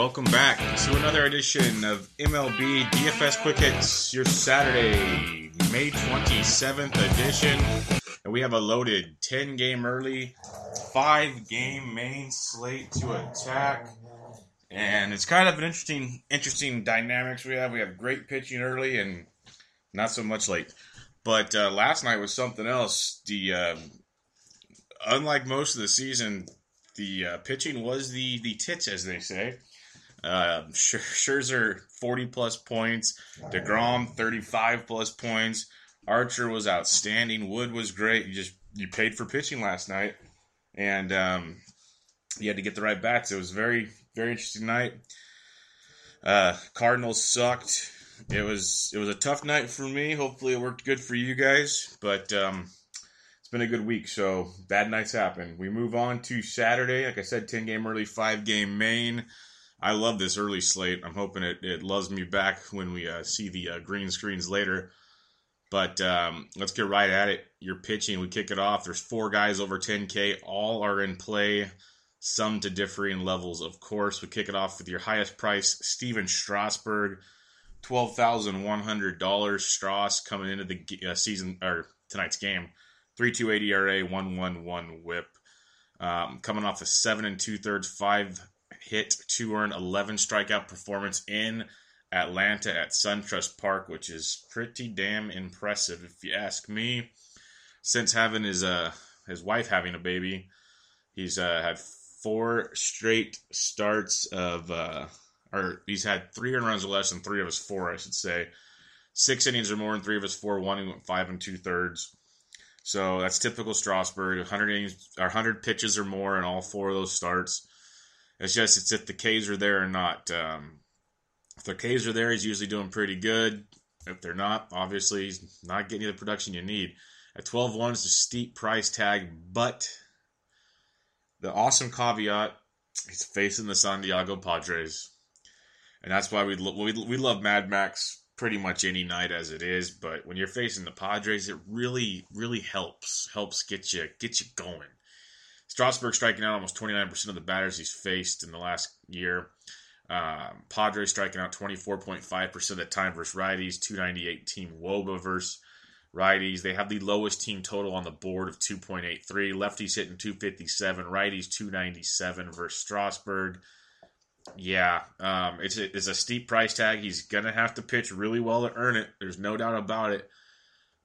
Welcome back to another edition of MLB DFS Quick Hits, your Saturday, May 27th edition. And we have a loaded 10 game early, 5 game main slate to attack. And it's kind of an interesting interesting dynamics we have. We have great pitching early and not so much late. But uh, last night was something else. The um, unlike most of the season, the uh, pitching was the the tits, as they say. Uh, Scherzer forty plus points, Degrom thirty five plus points. Archer was outstanding. Wood was great. You just you paid for pitching last night, and um, you had to get the right bats. It was very very interesting night. Uh, Cardinals sucked. It was it was a tough night for me. Hopefully, it worked good for you guys, but. Um, it's been a good week, so bad nights happen. We move on to Saturday. Like I said, 10 game early, 5 game main. I love this early slate. I'm hoping it, it loves me back when we uh, see the uh, green screens later. But um, let's get right at it. You're pitching. We kick it off. There's four guys over 10K. All are in play, some to differing levels, of course. We kick it off with your highest price, Steven Strasburg, $12,100. Strauss coming into the uh, season or tonight's game. 3.28 ERA, 1.11 WHIP. Um, coming off a seven and two thirds, five hit, two earned, 11 strikeout performance in Atlanta at SunTrust Park, which is pretty damn impressive, if you ask me. Since having his uh his wife having a baby, he's uh, had four straight starts of uh or he's had three earned runs or less than three of his four, I should say. Six innings or more in three of his four. One he went five and two thirds. So that's typical Strasburg. 100 innings, or 100 pitches or more in all four of those starts. It's just it's if the K's are there or not. Um, if the K's are there, he's usually doing pretty good. If they're not, obviously he's not getting the production you need. At 12-1, it's a steep price tag, but the awesome caveat, he's facing the San Diego Padres. And that's why we, we, we love Mad Max pretty much any night as it is. But when you're facing the Padres, it really, really helps helps get you get you going. Strasburg striking out almost 29% of the batters he's faced in the last year. Um, Padres striking out 24.5% of the time versus righties, 298 team Woba versus righties. They have the lowest team total on the board of 2.83. Lefties hitting 257, righties 297 versus Strasburg. Yeah, um, it's a, it's a steep price tag. He's gonna have to pitch really well to earn it. There's no doubt about it.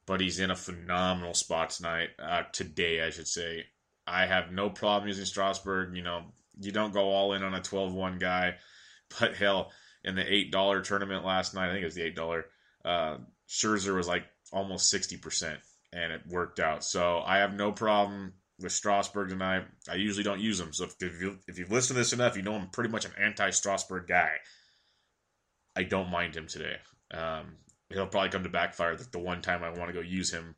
But he's in a phenomenal spot tonight. Uh, today, I should say. I have no problem using Strasburg. You know, you don't go all in on a 12-1 guy. But hell, in the eight dollar tournament last night, I think it was the eight dollar. Uh, Scherzer was like almost sixty percent, and it worked out. So I have no problem with Strasburg tonight. I usually don't use him. So if, if you if you've listened to this enough, you know I'm pretty much an anti-Strasburg guy. I don't mind him today. Um, he'll probably come to backfire the, the one time I want to go use him,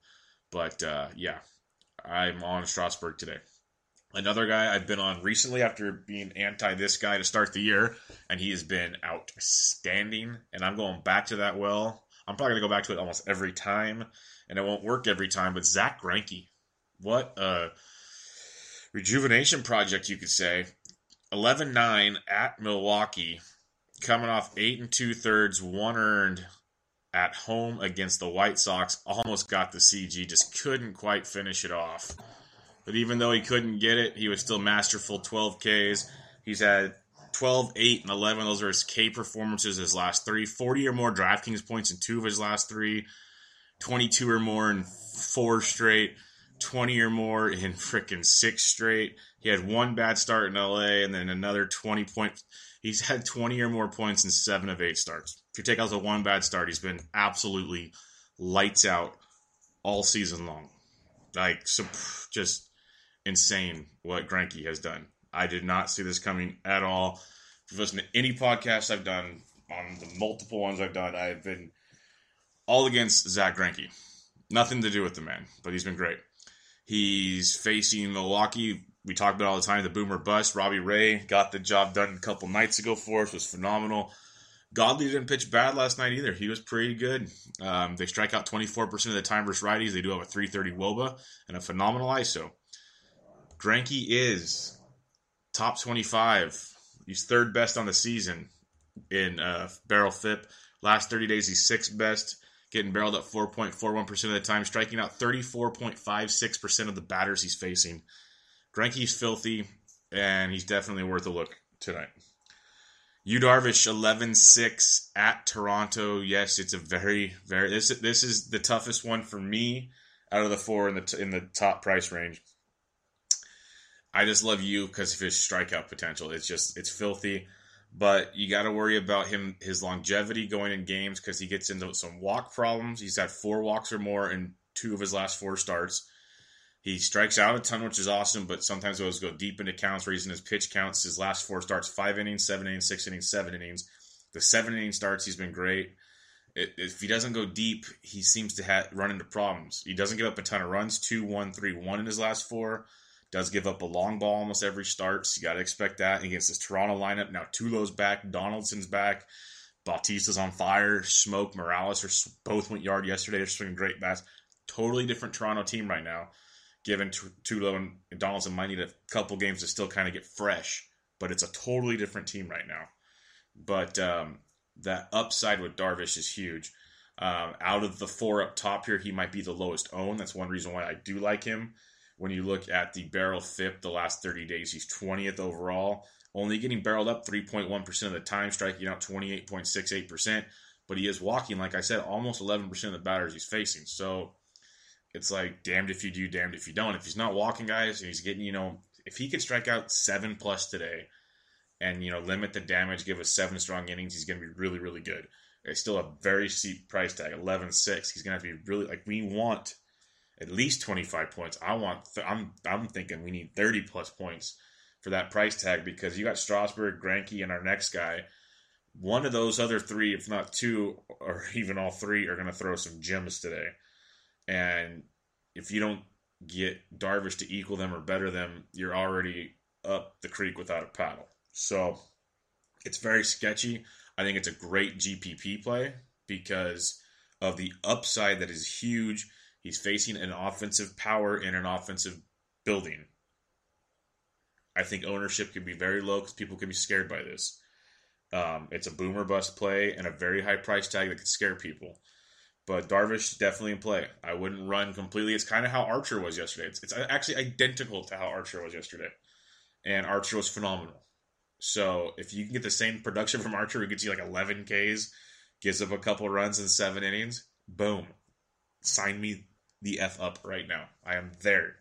but uh, yeah, I'm on Strasburg today. Another guy I've been on recently after being anti this guy to start the year, and he has been outstanding. And I'm going back to that well. I'm probably going to go back to it almost every time, and it won't work every time. But Zach Greinke, what a rejuvenation project, you could say. 11 9 at Milwaukee, coming off eight and two thirds, one earned at home against the White Sox. Almost got the CG, just couldn't quite finish it off. But even though he couldn't get it, he was still masterful 12 Ks. He's had 12, 8, and 11. Those are his K performances his last three. 40 or more DraftKings points in two of his last three. 22 or more in four straight. 20 or more in freaking six straight. He had one bad start in LA and then another 20 points. He's had 20 or more points in seven of eight starts. If you take out the one bad start, he's been absolutely lights out all season long. Like, so just insane what Greinke has done. I did not see this coming at all. If you listen to any podcast I've done, on the multiple ones I've done, I've been all against Zach Greinke. Nothing to do with the man, but he's been great. He's facing Milwaukee. We talk about all the time the boomer bust. Robbie Ray got the job done a couple nights ago for us. Was phenomenal. Godley didn't pitch bad last night either. He was pretty good. Um, they strike out 24% of the time versus righties. They do have a 330 Woba and a phenomenal ISO. Greinke is top 25. He's third best on the season in uh, barrel FIP. Last 30 days, he's sixth best, getting barreled at 4.41% of the time, striking out 34.56% of the batters he's facing. Greinke's filthy, and he's definitely worth a look tonight. Yu Darvish 11-6 at Toronto. Yes, it's a very very this this is the toughest one for me out of the four in the in the top price range. I just love you because of his strikeout potential. It's just it's filthy, but you got to worry about him his longevity going in games because he gets into some walk problems. He's had four walks or more in two of his last four starts. He strikes out a ton, which is awesome, but sometimes those go deep into counts, raising his pitch counts. His last four starts, five innings, seven innings, six innings, seven innings. The seven inning starts, he's been great. If he doesn't go deep, he seems to ha- run into problems. He doesn't give up a ton of runs, two, one, three, one in his last four. Does give up a long ball almost every start, so you got to expect that against this Toronto lineup. Now Tulo's back, Donaldson's back, Bautista's on fire, Smoak, Morales are both went yard yesterday. They're swinging great bats. Totally different Toronto team right now. Given Tulo and Donaldson might need a couple games to still kind of get fresh, but it's a totally different team right now. But um, that upside with Darvish is huge. Um, out of the four up top here, he might be the lowest owned. That's one reason why I do like him. When you look at the barrel FIP the last 30 days, he's 20th overall, only getting barreled up 3.1% of the time, striking out 28.68%. But he is walking, like I said, almost 11% of the batters he's facing. So it's like damned if you do, damned if you don't. If he's not walking guys and he's getting, you know, if he could strike out seven plus today and, you know, limit the damage, give us seven strong innings, he's going to be really, really good. It's still a very steep price tag, 11 6. He's going to have to be really, like, we want at least 25 points. I want th- I'm I'm thinking we need 30 plus points for that price tag because you got Strasburg, Greinke, and our next guy. One of those other three, if not two, or even all three, are going to throw some gems today. And if you don't get Darvish to equal them or better them, you're already up the creek without a paddle. So it's very sketchy. I think it's a great GPP play because of the upside that is huge He's facing an offensive power in an offensive building. I think ownership could be very low because people could be scared by this. Um, it's a boomer bust play and a very high price tag that could scare people. But Darvish definitely in play. I wouldn't run completely. It's kind of how Archer was yesterday. It's, it's actually identical to how Archer was yesterday, and Archer was phenomenal. So if you can get the same production from Archer, we gets you like 11 Ks, gives up a couple runs in seven innings. Boom, sign me the F up right now. I am there.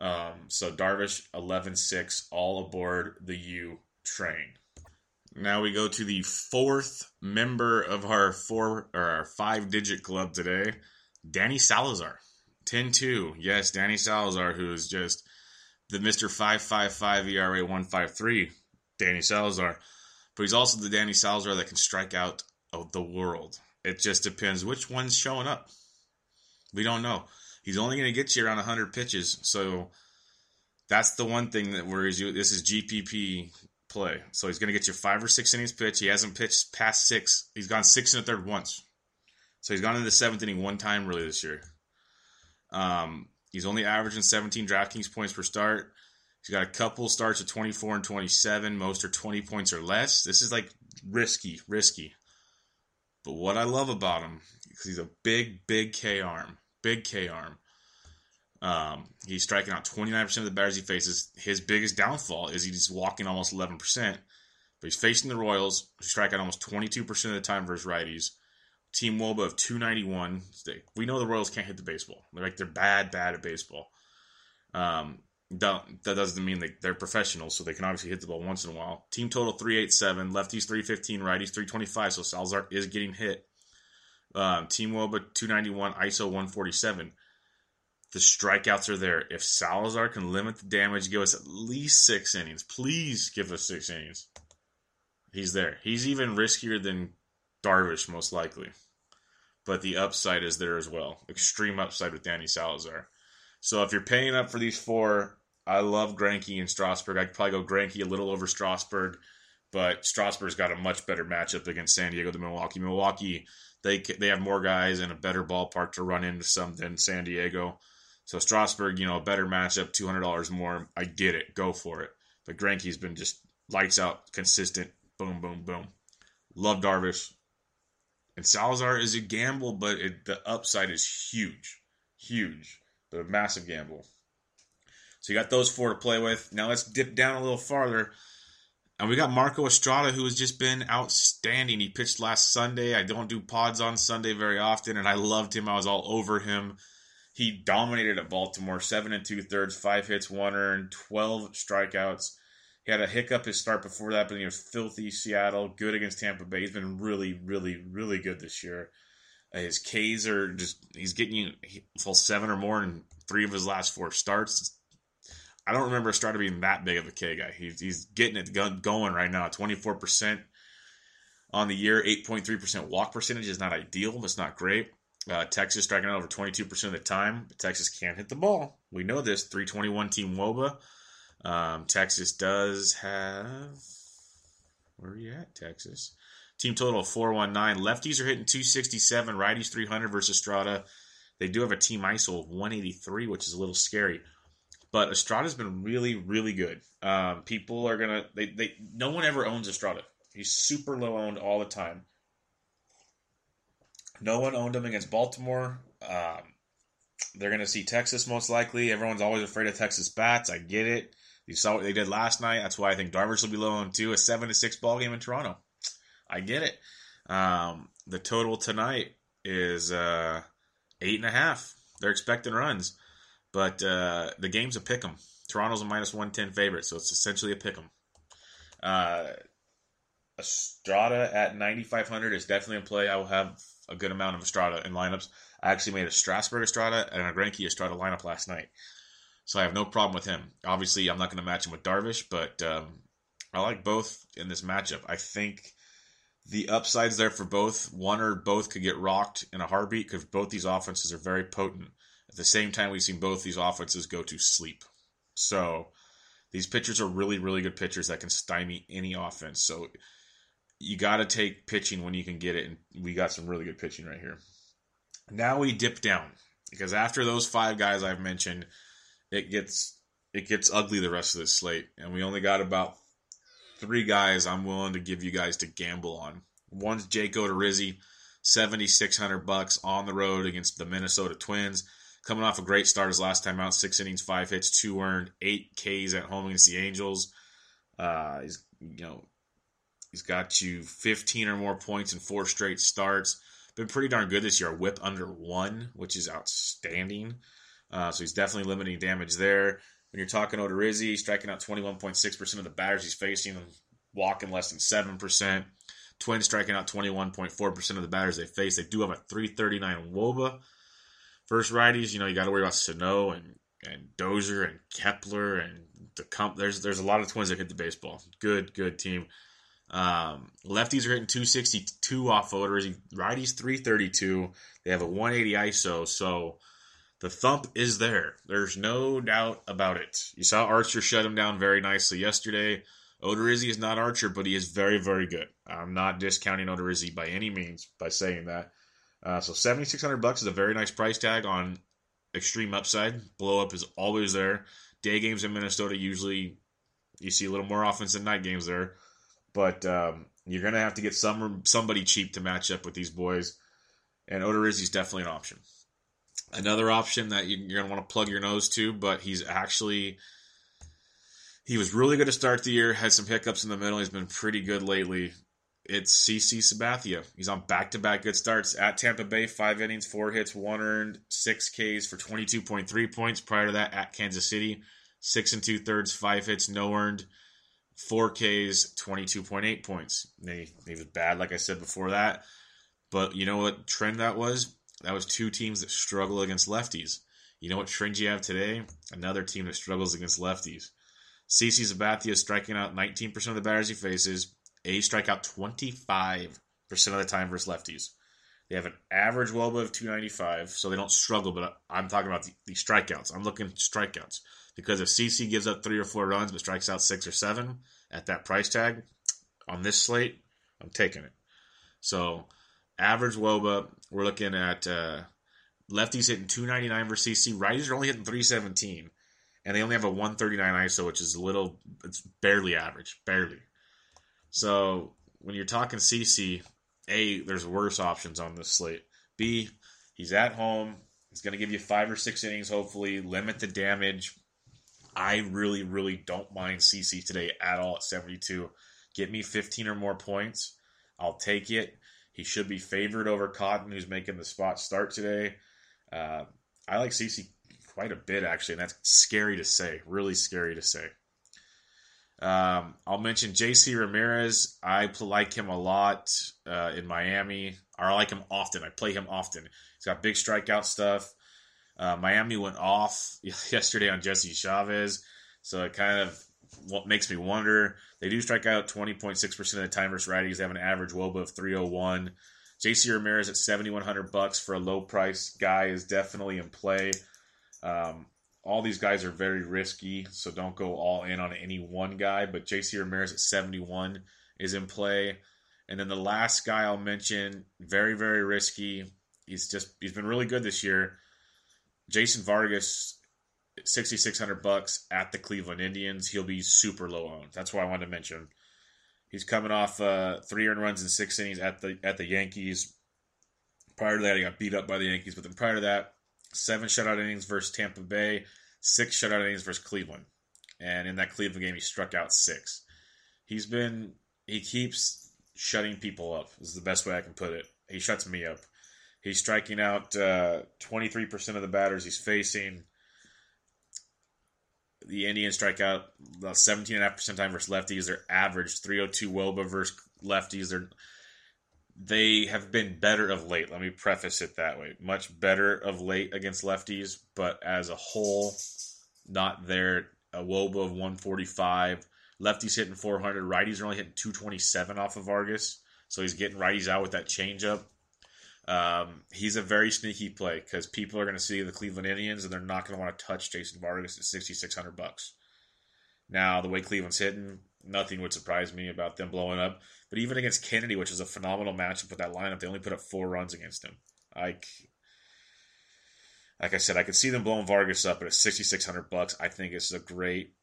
Um, so Darvish 11 6, all aboard the Yu train. Now we go to the fourth member of our four or our five digit club today, Danny Salazar. 10 2. Yes, Danny Salazar, who is just the Mr. 555 ERA 153, Danny Salazar. But he's also the Danny Salazar that can strike out of the world. It just depends which one's showing up. We don't know. He's only going to get you around 100 pitches, so that's the one thing that worries you. This is GPP play, so he's going to get you five or six innings pitch. He hasn't pitched past six. He's gone six and a third once, so he's gone into the seventh inning one time really this year. Um, he's only averaging 17 DraftKings points per start. He's got a couple starts at 24 and 27. Most are 20 points or less. This is like risky, risky. But what I love about him, because he's a big, big K arm, big K arm. Um, he's striking out 29% of the batters he faces. His biggest downfall is he's walking almost 11%. But he's facing the Royals, who strike out almost 22% of the time versus righties. Team Woba of 291. We know the Royals can't hit the baseball. They're like they're bad, bad at baseball. Um, that, that doesn't mean they, they're professionals, so they can obviously hit the ball once in a while. Team total 387, lefties 315, righties 325, so Salazar is getting hit. Um, Team Woba 291, ISO 147. The strikeouts are there. If Salazar can limit the damage, give us at least six innings. Please give us six innings. He's there. He's even riskier than Darvish, most likely. But the upside is there as well. Extreme upside with Danny Salazar. So if you're paying up for these four, I love Greinke and Strasburg. I'd probably go Greinke a little over Strasburg, but Strasburg's got a much better matchup against San Diego than Milwaukee. Milwaukee, they they have more guys and a better ballpark to run into some than San Diego. So Strasburg, you know, a better matchup, two hundred dollars more. I get it, go for it. But Greinke's been just lights out, consistent. Boom, boom, boom. Love Darvish. And Salazar is a gamble, but it, the upside is huge, huge, but a massive gamble. So you got those four to play with. Now let's dip down a little farther. And we got Marco Estrada, who has just been outstanding. He pitched last Sunday. I don't do pods on Sunday very often, and I loved him. I was all over him. He dominated at Baltimore, seven and two thirds, five hits, one earned, twelve strikeouts. He had a hiccup his start before that, but he was filthy Seattle, good against Tampa Bay. He's been really, really, really good this year. Uh, his Ks are just, he's getting you full seven or more in three of his last four starts. I don't remember Estrada being that big of a K guy. He's, he's getting it going right now. 24% on the year, 8.3% walk percentage is not ideal, but it's not great. Uh, Texas striking out over 22% of the time, Texas can't hit the ball. We know this. 321 team Woba. Um, Texas does have. Where are you at, Texas? Team total of 419. Lefties are hitting 267, righties 300 versus Estrada. They do have a team ISO of 183, which is a little scary. But Estrada's been really, really good. Um, people are gonna they, they no one ever owns Estrada. He's super low owned all the time. No one owned him against Baltimore. Um, they're gonna see Texas most likely. Everyone's always afraid of Texas bats. I get it. You saw what they did last night. That's why I think Darvish will be low on two. A seven to six ball game in Toronto. I get it. Um, the total tonight is uh, eight and a half. They're expecting runs. But uh, the game's a pick 'em. Toronto's a minus 110 favorite, so it's essentially a pick 'em. Uh, Estrada at 9,500 is definitely in play. I will have a good amount of Estrada in lineups. I actually made a Strasburg Estrada and a Greinke Estrada lineup last night. So I have no problem with him. Obviously, I'm not going to match him with Darvish, but um, I like both in this matchup. I think the upside's there for both. One or both could get rocked in a heartbeat because both these offenses are very potent. At the same time, we've seen both these offenses go to sleep. So these pitchers are really, really good pitchers that can stymie any offense. So you got to take pitching when you can get it, and we got some really good pitching right here. Now we dip down because after those five guys I've mentioned, it gets it gets ugly the rest of this slate, and we only got about three guys I'm willing to give you guys to gamble on. One's Jake Odorizzi, seventy six hundred bucks on the road against the Minnesota Twins coming off a great start his last time out, six innings, five hits, two earned, eight Ks at home against the Angels. Uh, he's you know he's got you 15 or more points in four straight starts. Been pretty darn good this year. whip under one, which is outstanding. Uh, so he's definitely limiting damage there. When you're talking Odorizzi, striking out 21.6% of the batters he's facing, walking less than 7%. Twins striking out 21.4% of the batters they face. They do have a 339 Woba. First righties, you know, you got to worry about Sano and and Dozier and Kepler and the comp. There's there's a lot of twins that hit the baseball. Good good team. Um, lefties are hitting 262 off voters. Righties 332. They have a 180 ISO. So The thump is there. There's no doubt about it. You saw Archer shut him down very nicely yesterday. Odorizzi is not Archer, but he is very, very good. I'm not discounting Odorizzi by any means by saying that. Uh, so 7600 bucks is a very nice price tag on extreme upside. Blow up is always there. Day games in Minnesota usually you see a little more offense than night games there, but um, you're gonna have to get some somebody cheap to match up with these boys. And Odorizzi is definitely an option. Another option that you're gonna want to plug your nose to, but he's actually he was really good to start the year. Had some hiccups in the middle. He's been pretty good lately. It's CC Sabathia. He's on back-to-back good starts at Tampa Bay. Five innings, four hits, one earned, six Ks for 22.3 points. Prior to that, at Kansas City, six and two thirds, five hits, no earned, four Ks, 22.8 points. He, he was bad, like I said before that. But you know what trend that was? That was two teams that struggle against lefties. You know what trend you have today? Another team that struggles against lefties. CC Sabathia striking out 19% of the batters he faces. A strike out 25% of the time versus lefties. They have an average WOBA of 295, so they don't struggle, but I'm talking about the, the strikeouts. I'm looking strikeouts. Because if CC gives up three or four runs but strikes out six or seven at that price tag on this slate, I'm taking it. So average WOBA, we're looking at uh, lefties hitting 299 versus CC. Righties are only hitting 317 and they only have a 139 ISO, which is a little, it's barely average, barely. So when you're talking CC, A, there's worse options on this slate. B, he's at home. He's going to give you five or six innings, hopefully, limit the damage. I really, really don't mind CC today at all at 72. Get me 15 or more points. I'll take it. He should be favored over Cotton, who's making the spot start today. Uh, I like CC quite a bit actually, and that's scary to say. Really scary to say. Um, I'll mention JC Ramirez. I like him a lot uh, in Miami. Or I like him often. I play him often. He's got big strikeout stuff. Uh, Miami went off yesterday on Jesse Chavez, so it kind of what makes me wonder. They do strike out 20.6% of the time versus righties. They have an average WOBA of 301. JC Ramirez at 7100 bucks for a low price guy is definitely in play. Um, all these guys are very risky, so don't go all in on any one guy. But JC Ramirez at 71 is in play. And then the last guy I'll mention, very, very risky. He's just he's been really good this year. Jason Vargas, 6600 bucks at the Cleveland Indians. He'll be super low owned. That's why I wanted to mention. He's coming off uh, three earned runs in six innings at the at the Yankees. Prior to that, he got beat up by the Yankees, but then prior to that, seven shutout innings versus Tampa Bay, six shutout innings versus Cleveland. And in that Cleveland game, he struck out six. He's been, he keeps shutting people up, is the best way I can put it. He shuts me up. He's striking out uh, 23% of the batters he's facing. The Indians strike out about 17.5% time versus lefties. They're average 302 Woba versus lefties. They're they have been better of late. Let me preface it that way. Much better of late against lefties, but as a whole, not there. A Woba of 145. Lefties hitting 400. Righties are only hitting 227 off of Vargas. So he's getting righties out with that changeup. Um, he's a very sneaky play because people are going to see the Cleveland Indians and they're not going to want to touch Jason Vargas at 6,600 bucks. Now, the way Cleveland's hitting, nothing would surprise me about them blowing up. But even against Kennedy, which is a phenomenal matchup with that lineup, they only put up four runs against him. Like, like I said, I could see them blowing Vargas up, but at sixty six hundred bucks, I think it's a great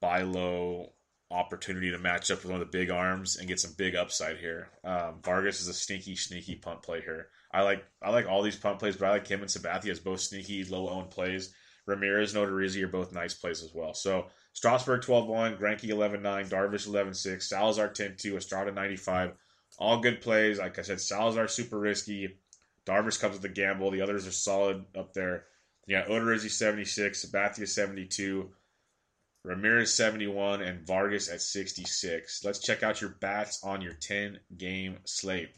buy low opportunity to match up with one of the big arms and get some big upside here. Um, Vargas is a sneaky, sneaky punt play here. I like I like all these punt plays, but I like him and Sabathia as both sneaky, low owned plays. Ramirez and Odorizzi are both nice plays as well. So Strasburg 12-1, Greinke 11-9, Darvish 11-6, Salazar 10-2, Estrada 95. All good plays. Like I said, Salazar super risky. Darvish comes with the gamble. The others are solid up there. Yeah, Odorizzi 76, Sabathia 72, Ramirez 71, and Vargas at 66. Let's check out your bats on your 10 game slate.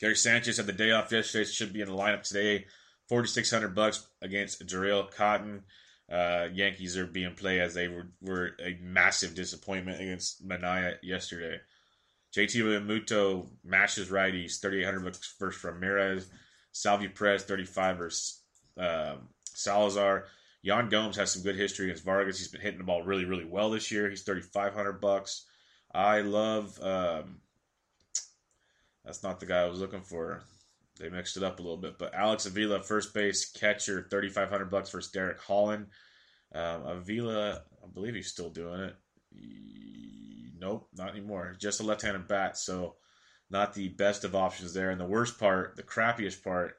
Gary Sanchez had the day off yesterday, should be in the lineup today. 4600 bucks against Jharel Cotton. Uh, Yankees are being played as they were, were a massive disappointment against Manaea yesterday. JT Realmuto mashes righties, 3,800 bucks versus Ramirez. Salvy Perez, 35 versus uh, Salazar. Yan Gomes has some good history against Vargas. He's been hitting the ball really, really well this year. He's thirty five hundred bucks. I love. Um, that's not the guy I was looking for. They mixed it up a little bit, but Alex Avila, first base catcher, thirty five hundred bucks versus Derek Holland. Um, Avila, I believe he's still doing it. Nope, not anymore. Just a left-handed bat, so not the best of options there. And the worst part, the crappiest part,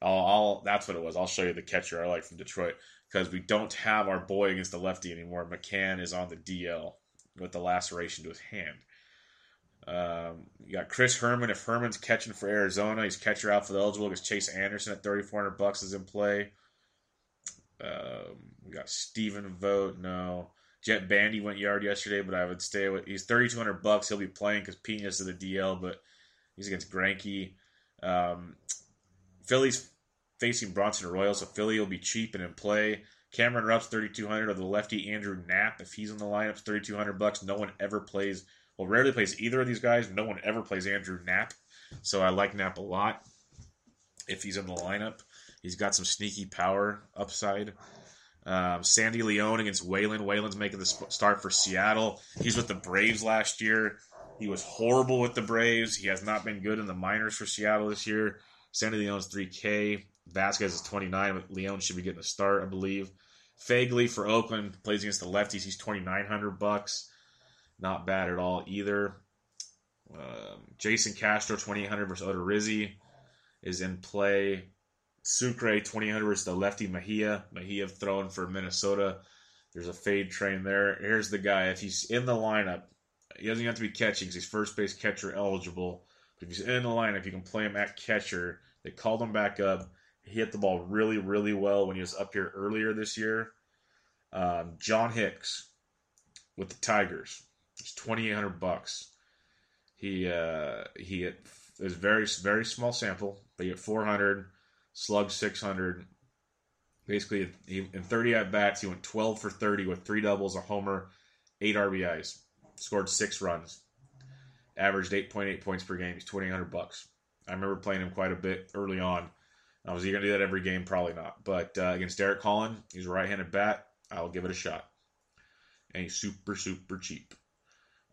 I'll, I'll that's what it was. I'll show you the catcher I like from Detroit because we don't have our boy against the lefty anymore. McCann is on the DL with the laceration to his hand. Um, you got Chris Herrmann. If Herrmann's catching for Arizona, he's catcher out outfield eligible because Chase Anderson at 3400 bucks is in play. Um, we got Stephen Vogt. No. Jett Bandy went yard yesterday, but I would stay with. He's 3200 bucks. He'll be playing because Pena's to the DL, but he's against Greinke. Um, Philly's facing Bronson Arroyo, so Philly will be cheap and in play. Cameron Rupp's 3200 or the lefty Andrew Knapp, if he's in the lineup, 3200 bucks. No one ever plays well, rarely plays either of these guys. No one ever plays Andrew Knapp. So I like Knapp a lot if he's in the lineup. He's got some sneaky power upside. Um, Sandy León against Whalen. Whalen's making the start for Seattle. He's with the Braves last year. He was horrible with the Braves. He has not been good in the minors for Seattle this year. Sandy León's 3K. Vasquez is 29, but León should be getting a start, I believe. Phegley for Oakland plays against the lefties. He's 2,900 bucks. Not bad at all either. Um, Jason Castro, 2800 versus Odorizzi is in play. Sucre, 2800 versus the lefty Mejia. Mejia throwing for Minnesota. There's a fade train there. Here's the guy. If he's in the lineup, he doesn't have to be catching because he's first base catcher eligible. But if he's in the lineup, you can play him at catcher. They called him back up. He hit the ball really, really well when he was up here earlier this year. Um, John Hicks with the Tigers. It's twenty eight hundred bucks. He uh, he it was very very small sample, but he hit four hundred, slug six hundred. Basically, he, in thirty at bats, he went twelve for thirty with three doubles, a homer, eight RBIs, scored six runs, averaged eight point eight points per game. He's twenty eight hundred bucks. I remember playing him quite a bit early on. I was he going to do that every game? Probably not. But uh, against Derek Holland, he's a right-handed bat. I'll give it a shot. And he's super, super cheap.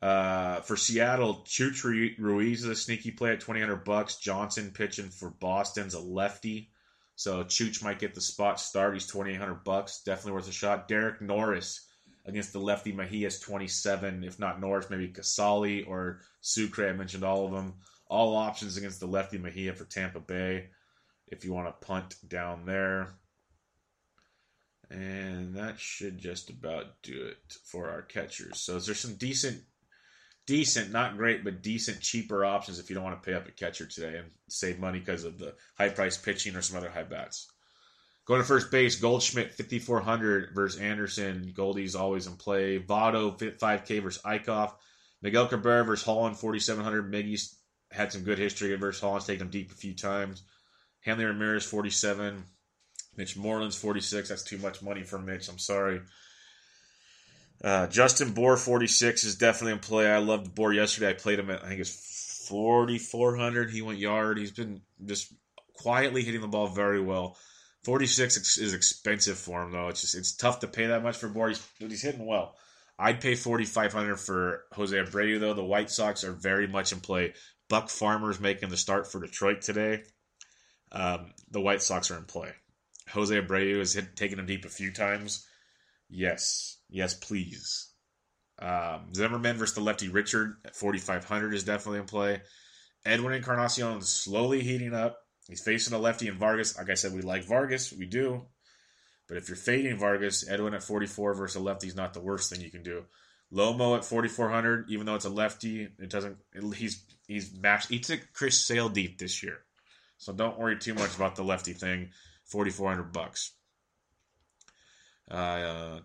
Uh, for Seattle, Chooch Ruiz is a sneaky play at twenty hundred bucks. Johnson pitching for Boston's a lefty, so Chooch might get the spot start. He's twenty eight hundred bucks, definitely worth a shot. Derek Norris against the lefty Mejia's twenty seven. If not Norris, maybe Casali or Sucre. I mentioned all of them. All options against the lefty Mejia for Tampa Bay. If you want to punt down there. And that should just about do it for our catchers. So is there some decent decent, not great, but decent, cheaper options if you don't want to pay up a catcher today and save money because of the high price pitching or some other high bats. Going to first base, Goldschmidt 5400 versus Anderson. Goldie's always in play. Votto 5K versus Eickhoff. Miguel Cabrera versus Holland 4700. Miggy's had some good history versus Holland's taken him deep a few times. Hanley Ramirez 47. Mitch Moreland's 46. That's too much money for Mitch. I'm sorry. Uh, Justin Bour 46 is definitely in play. I loved Bour yesterday. I played him at I think it's 4400. He went yard. He's been just quietly hitting the ball very well. 46 is expensive for him though. It's just it's tough to pay that much for Bour. He's, he's hitting well. I'd pay 4500 for Jose Abreu though. The White Sox are very much in play. Buck Farmer's making the start for Detroit today. Um, the White Sox are in play. Jose Abreu has hit, taken him deep a few times. Yes, yes, please. Um, Zimmerman versus the lefty Richard at 4,500 is definitely in play. Edwin Encarnacion is slowly heating up. He's facing a lefty in Vargas. Like I said, we like Vargas. We do. But if you're fading Vargas, Edwin at 44 versus a lefty is not the worst thing you can do. Lomo at 4,400, even though it's a lefty, it doesn't. It, he's he's matched. He took Chris Sale deep this year, so don't worry too much about the lefty thing. 4,400 bucks. Uh,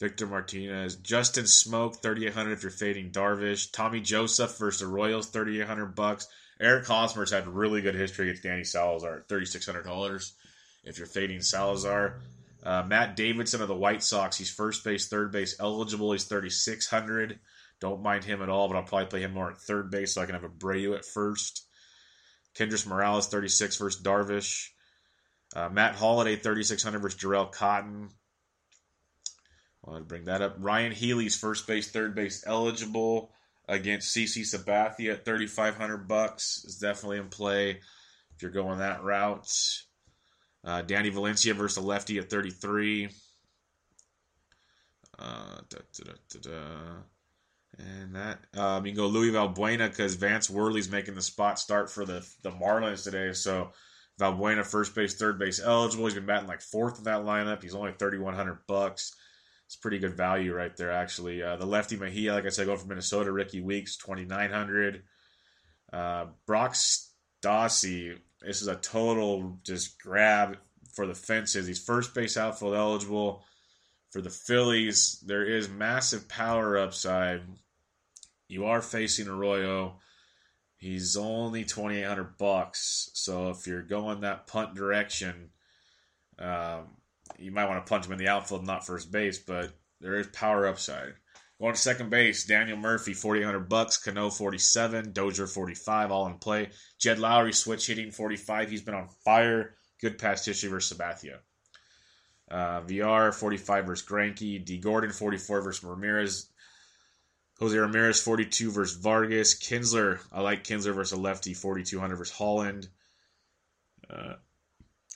Victor Martinez, Justin Smoak, 3,800 if you're fading Darvish. Tommy Joseph versus the Royals, 3,800 bucks. Eric Hosmer's had really good history against Danny Salazar $3,600 if you're fading Salazar. Uh, Matt Davidson of the White Sox, he's first base, third base eligible. He's 3,600. Don't mind him at all, but I'll probably play him more at third base so I can have a Abreu at first. Kendrys Morales, 36 versus Darvish. Uh, Matt Holliday, 3,600 versus Jharel Cotton. I want to bring that up. Ryan Healy's first base, third base eligible against CC Sabathia at 3,500 bucks is definitely in play if you're going that route. Uh, Danny Valencia versus a lefty at 33. Uh, da, da, da, and that um, you can go Luis Valbuena because Vance Worley's making the spot start for the the Marlins today. So Valbuena first base, third base eligible. He's been batting like fourth in that lineup. He's only thirty one hundred bucks. It's pretty good value right there, actually. Uh, the lefty Mejia, like I said, going from Minnesota. Rickie Weeks, twenty nine hundred. Uh, Brock Stassi, this is a total just grab for the fences. He's first base outfield eligible for the Phillies. There is massive power upside. You are facing Arroyo. He's only twenty eight hundred bucks. So if you're going that punt direction, um, you might want to punch him in the outfield, not first base. But there is power upside. Going to second base, Daniel Murphy, forty eight hundred bucks. Cano, forty seven. Dozier, forty five. All in play. Jed Lowrie, switch hitting, forty five. He's been on fire. Good past history versus Sabathia. Uh, VR 45 versus Greinke. D Gordon 44 versus Ramirez. Jose Ramirez 42 versus Vargas. Kinsler, I like Kinsler versus a lefty 4200 versus Holland. Uh,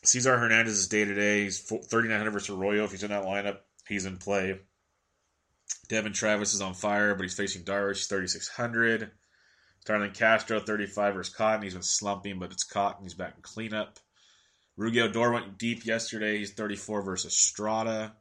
Cesar Hernandez is day to day. He's 3900 versus Arroyo. If he's in that lineup, he's in play. Devon Travis is on fire, but he's facing Darvish 3600. Starlin Castro 35 versus Cotton. He's been slumping, but it's Cotton. He's back in cleanup. Rougned Odor went deep yesterday. He's 34 versus Strada.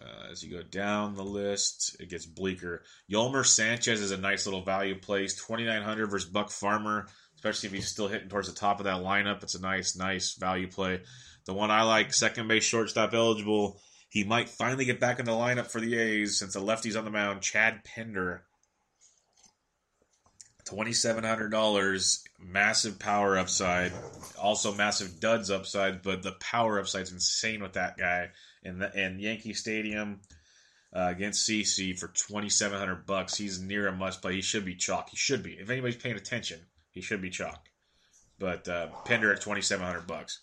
Uh, as you go down the list, it gets bleaker. Yolmer Sanchez is a nice little value place. 2,900 versus Buck Farmer, especially if he's still hitting towards the top of that lineup. It's a nice, nice value play. The one I like, second base shortstop eligible. He might finally get back in the lineup for the A's since the lefty's on the mound. Chad Pinder. $2,700. Massive power upside. Also massive duds upside, but the power upside's insane with that guy. And the and Yankee Stadium uh, against CC for 2700 bucks. He's near a must play. He should be chalk. He should be. If anybody's paying attention, he should be chalk. But uh, Pinder at 2700 bucks.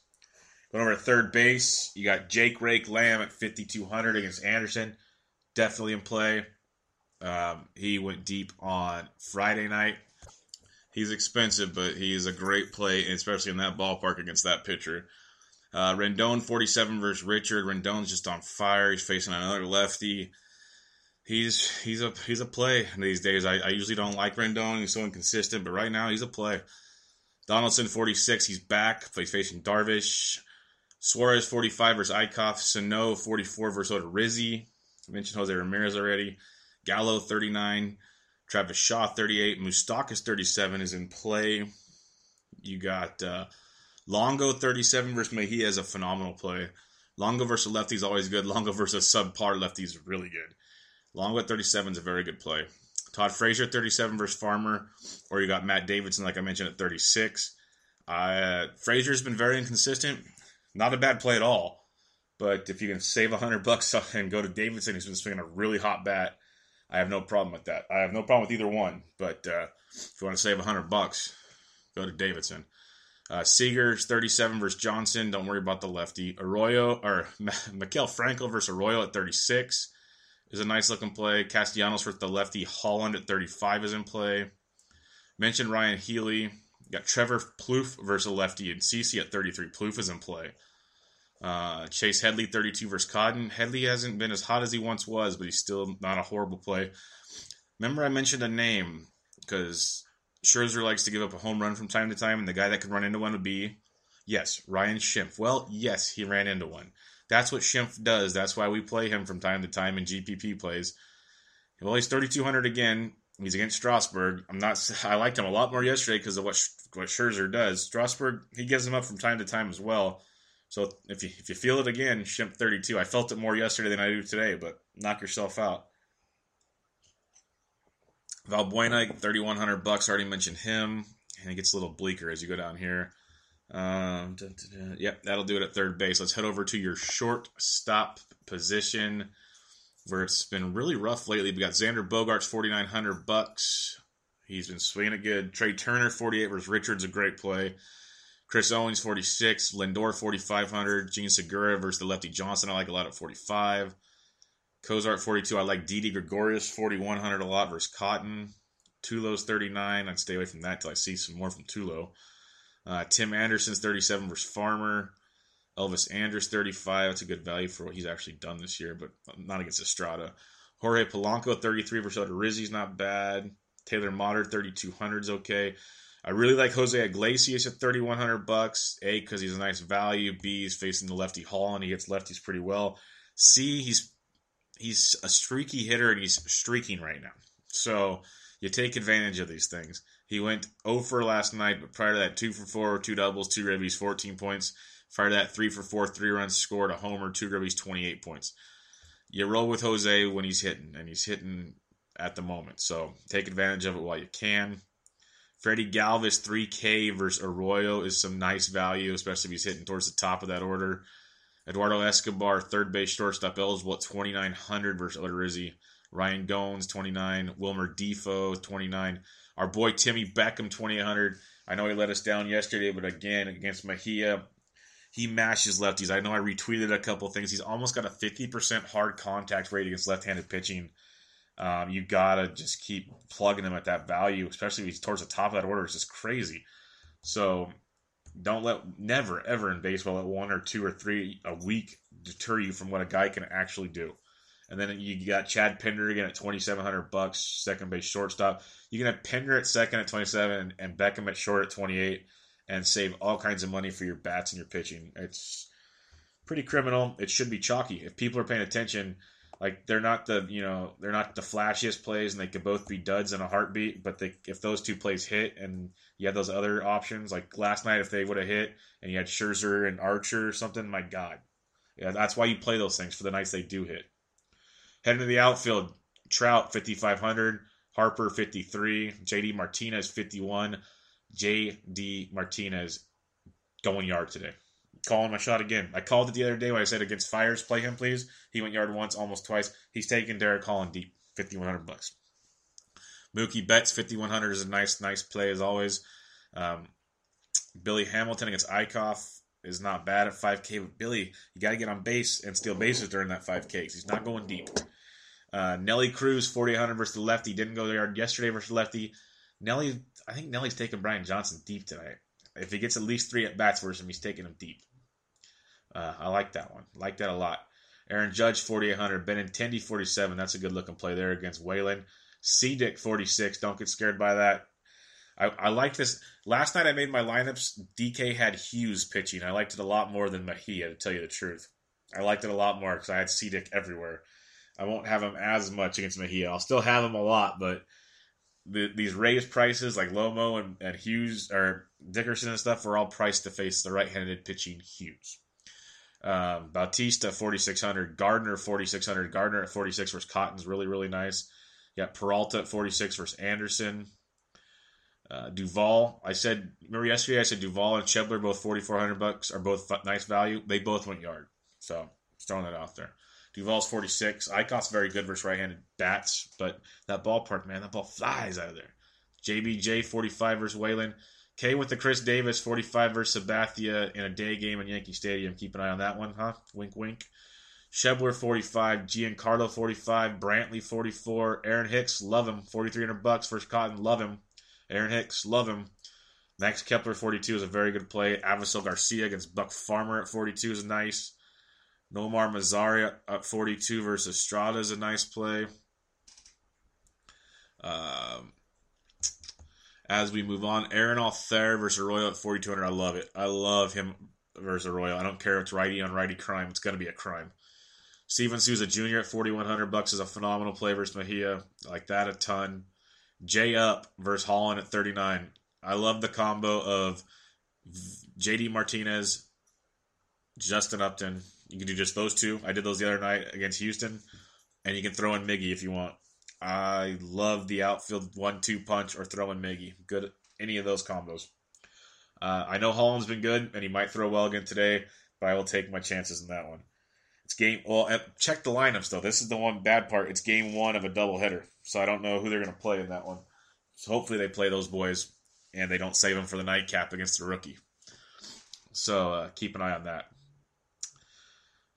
Going over to third base, you got Jake Rake Lamb at 5200 against Anderson. Definitely in play. Um, he went deep on Friday night He's expensive, but he is a great play, especially in that ballpark against that pitcher. Uh, Rendon 47 versus Richard. Rendon's just on fire. He's facing another lefty. He's he's a he's a play these days. I, I usually don't like Rendon. He's so inconsistent, but right now he's a play. Donaldson 46. He's back. He's facing Darvish. Suarez 45 versus Eickhoff. Sano 44 versus Odorizzi. I mentioned Jose Ramirez already. Gallo 39. Travis Shaw, 38. Moustakas 37 is in play. You got uh, Longo, 37 versus Mejia is a phenomenal play. Longo versus lefty is always good. Longo versus subpar lefty is really good. Longo at 37 is a very good play. Todd Frazier, 37 versus Farmer. Or you got Matt Davidson, like I mentioned, at 36. Uh, Frazier's been very inconsistent. Not a bad play at all. But if you can save 100 bucks and go to Davidson, who's been swinging a really hot bat, I have no problem with that. I have no problem with either one. But uh, if you want to save hundred bucks, go to Davidson. Uh, Seager's 37 versus Johnson. Don't worry about the lefty. Arroyo or Maikel Franco versus Arroyo at 36 is a nice looking play. Castellanos versus the lefty. Holland at 35 is in play. Mentioned Ryan Healy. Got Trevor Plouffe versus lefty and CC at 33. Plouffe is in play. Uh, Chase Headley, 32 versus Cotton. Headley hasn't been as hot as he once was, but he's still not a horrible play. Remember, I mentioned a name because Scherzer likes to give up a home run from time to time, and the guy that could run into one would be, yes, Ryan Schimpf. Well, yes, he ran into one. That's what Schimpf does. That's why we play him from time to time in GPP plays. Well, he's 3,200 again. He's against Strasburg. I'm not. I liked him a lot more yesterday because of what what Scherzer does. Strasburg, he gives him up from time to time as well. So if you if you feel it again, Schimpf 32. I felt it more yesterday than I do today, but knock yourself out. Valbuena, 3100 bucks. Already mentioned him, and it gets a little bleaker as you go down here. Um, da, da, da. Yep, that'll do it at third base. Let's head over to your shortstop position, where it's been really rough lately. We got Xander Bogaerts, 4900 bucks. He's been swinging it good. Trea Turner, 48 versus Richards, a great play. Chris Owings, 46. Lindor, 4,500. Jean Segura versus the lefty Johnson, I like a lot at 45. Cozart, 42. I like Didi Gregorius, 4,100 a lot versus Cotton. Tulo's 39. I'd stay away from that till I see some more from Tulo. Uh, Tim Anderson's 37 versus Farmer. Elvis Andrus, 35. That's a good value for what he's actually done this year, but not against Estrada. Jorge Polanco, 33 versus Rizzi's not bad. Taylor Motter, 3,200 is okay. I really like Jose Iglesias at 3,100 bucks. A, because he's a nice value. B, he's facing the lefty Hall and he hits lefties pretty well. C, he's he's a streaky hitter and he's streaking right now. So you take advantage of these things. He went 0 for last night, but prior to that, 2 for 4, 2 doubles, 2 ribbies, 14 points. Prior to that, 3 for 4, 3 runs scored, a homer, 2 ribbies, 28 points. You roll with Jose when he's hitting, and he's hitting at the moment. So take advantage of it while you can. Freddie Galvis 3K versus Arroyo is some nice value, especially if he's hitting towards the top of that order. Eduardo Escobar, third base shortstop eligible at 2,900 versus Odorizzi. Ryan Goins, 29. Wilmer Difo, 29. Our boy Timmy Beckham, 2,800. I know he let us down yesterday, but again, against Mejia, he mashes lefties. I know I retweeted a couple things. He's almost got a 50% hard contact rate against left handed pitching. Um, you gotta just keep plugging him at that value, especially if he's towards the top of that order. It's just crazy. So don't let never ever in baseball let one or two or three a week deter you from what a guy can actually do. And then you got Chad Pinder again at twenty seven hundred bucks, second base shortstop. You can have Pinder at second at twenty seven and Beckham at short at twenty eight, and save all kinds of money for your bats and your pitching. It's pretty criminal. It should be chalky if people are paying attention. Like they're not the you know they're not the flashiest plays, and they could both be duds in a heartbeat. But they, if those two plays hit, and you had those other options, like last night, if they would have hit, and you had Scherzer and Archer or something, my God, yeah, that's why you play those things for the nights they do hit. Heading to the outfield, Trout 5500, Harper 53, JD Martinez 51, JD Martinez going yard today calling my shot again. I called it the other day when I said against Fiers, play him, please. He went yard once, almost twice. He's taking Derek Holland deep, fifty one hundred bucks. Mookie Betts, fifty one hundred is a nice, nice play as always. Um, Billy Hamilton against Eickhoff is not bad at five K, but Billy, you got to get on base and steal bases during that five K. He's not going deep. Uh, Nelly Cruz, forty hundred versus the lefty, didn't go yard yesterday versus the lefty. Nelly, I think Nelly's taking Brian Johnson deep tonight. If he gets at least three at bats versus him, he's taking him deep. Uh, I like that one. Like that a lot. Aaron Judge, 4,800. Benintendi, 47. That's a good looking play there against Whalen. Cedic, 46. Don't get scared by that. I, I like this. Last night I made my lineups. DK had Hughes pitching. I liked it a lot more than Mejia, to tell you the truth. I liked it a lot more because I had Cedic everywhere. I won't have him as much against Mejia. I'll still have him a lot, but the, these raised prices like Lomo and, and Hughes or Dickerson and stuff were all priced to face the right-handed pitching Hughes. Um, Bautista 4600, Gardner 4600, Gardner at 46 versus Cotton's really really nice. You got Peralta at 46 versus Anderson. Uh, Duvall, I said remember yesterday I said Duvall and Schebler both 4400 bucks are both nice value. They both went yard, so throwing that out there. Duvall's 46. Eickhoff's very good versus right-handed bats, but that ballpark man, that ball flies out of there. JBJ 45 versus Whalen. K with the Chris Davis 45 versus Sabathia in a day game in Yankee Stadium. Keep an eye on that one, huh? Wink, wink. Schebler 45, Giancarlo 45, Brantley 44, Aaron Hicks, love him, 4300 bucks versus Cotton, love him. Aaron Hicks, love him. Max Kepler 42 is a very good play. Avisail Garcia against Buck Farmer at 42 is nice. Nomar Mazara at 42 versus Strada is a nice play. Um, as we move on. Aaron Altherr versus Arroyo at 4,200. I love it. I love him versus Arroyo. I don't care if it's righty on righty crime. It's going to be a crime. Steven Souza Jr. at 4,100 bucks is a phenomenal play versus Mejia. I like that a ton. Jay Up versus Holland at 39. I love the combo of JD Martinez, Justin Upton. You can do just those two. I did those the other night against Houston. And you can throw in Miggy if you want. I love the outfield one-two punch or throwing Miggy. Good any of those combos. Uh, I know Holland's been good, and he might throw well again today, but I will take my chances in that one. It's game. Well, uh, check the lineups though. This is the one bad part. It's game one of a doubleheader, so I don't know who they're going to play in that one. So hopefully they play those boys, and they don't save them for the nightcap against the rookie. So uh, keep an eye on that.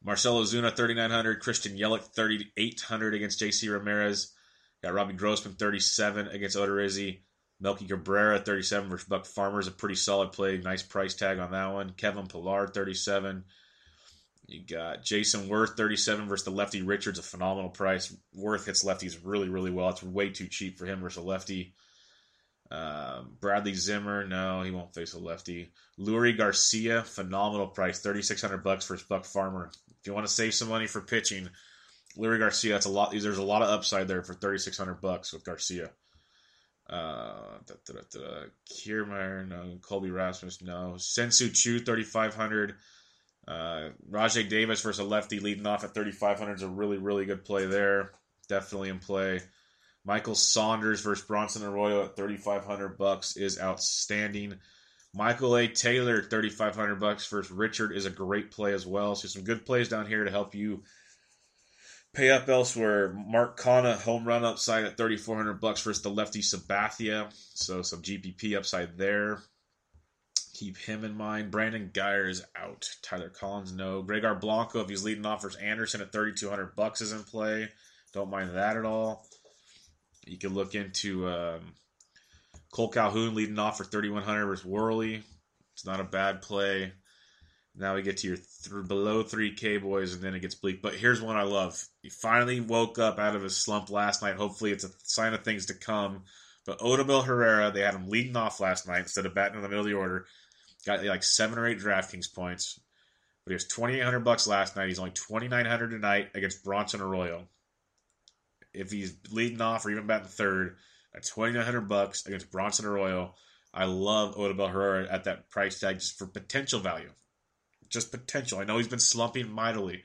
Marcell Ozuna, 3,900. Christian Yelich, 3,800 against JC Ramirez. Got Robbie Grossman, 37 against Odorizzi. Melky Cabrera, 37 versus Buck Farmer is a pretty solid play. Nice price tag on that one. Kevin Pillar, 37. You got Jayson Werth, 37 versus the lefty Richards, a phenomenal price. Werth hits lefties really, really well. It's way too cheap for him versus a lefty. Um, Bradley Zimmer, no, he won't face a lefty. Leury Garcia, phenomenal price, 3600 bucks for Buck Farmer. If you want to save some money for pitching, Leury Garcia, that's a lot. There's a lot of upside there for 3600 bucks with Garcia. Uh, da, da, da. Kiermaier, no. Colby Rasmus, no. Shin-Soo Choo, 3500 uh, Rajai Davis versus a lefty leading off at 3,500 is a really, really good play there. Definitely in play. Michael Saunders versus Bronson Arroyo at 3,500 bucks is outstanding. Michael A. Taylor, 3,500 bucks versus Richard is a great play as well. So some good plays down here to help you pay up elsewhere. Mark Canha, home run upside at 3,400 bucks versus the lefty Sabathia. So some GPP upside there. Keep him in mind. Brandon Guyer is out. Tyler Collins, no. Gregor Blanco, if he's leading off versus Anderson at 3,200 bucks is in play. Don't mind that at all. You can look into um, Cole Calhoun leading off for 3,100 versus Worley. It's not a bad play. Now we get to your th- below 3K boys, and then it gets bleak. But here's one I love. He finally woke up out of his slump last night. Hopefully, it's a sign of things to come. But Odubel Herrera, they had him leading off last night instead of batting in the middle of the order. Got like seven or eight DraftKings points. But he was 2,800 bucks last night. He's only 2,900 tonight against Bronson Arroyo. If he's leading off or even batting third, at 2,900 bucks against Bronson Arroyo, I love Odubel Herrera at that price tag just for potential value. Just potential. I know he's been slumping mightily,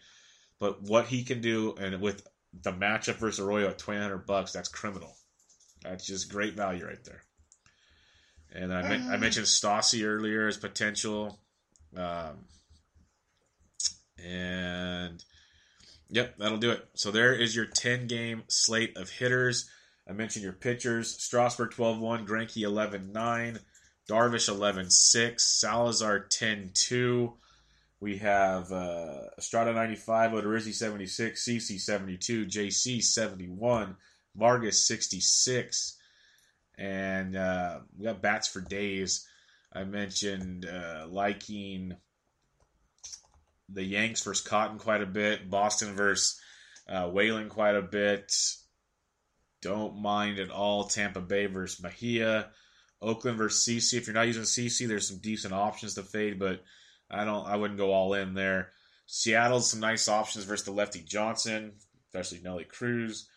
but what he can do and with the matchup versus Arroyo at 2,900 bucks, that's criminal. That's just great value right there. And I, me- I mentioned Stassi earlier as potential. Um, and yep, that'll do it. So there is your 10 game slate of hitters. I mentioned your pitchers Strasburg 12 1, Greinke 11 9, Darvish 11 6, Salazar 10 2. We have uh, Estrada 95, Odorizzi 76, CC 72, JC 71, Vargas 66. And uh, we got bats for days. I mentioned uh, liking the Yanks versus Cotton quite a bit, Boston versus uh, Whalen quite a bit. Don't mind at all Tampa Bay versus Mejia, Oakland versus CC. If you're not using CC, there's some decent options to fade, but I don't. I wouldn't go all in there. Seattle's some nice options versus the lefty Johnson, especially Nelly Cruz.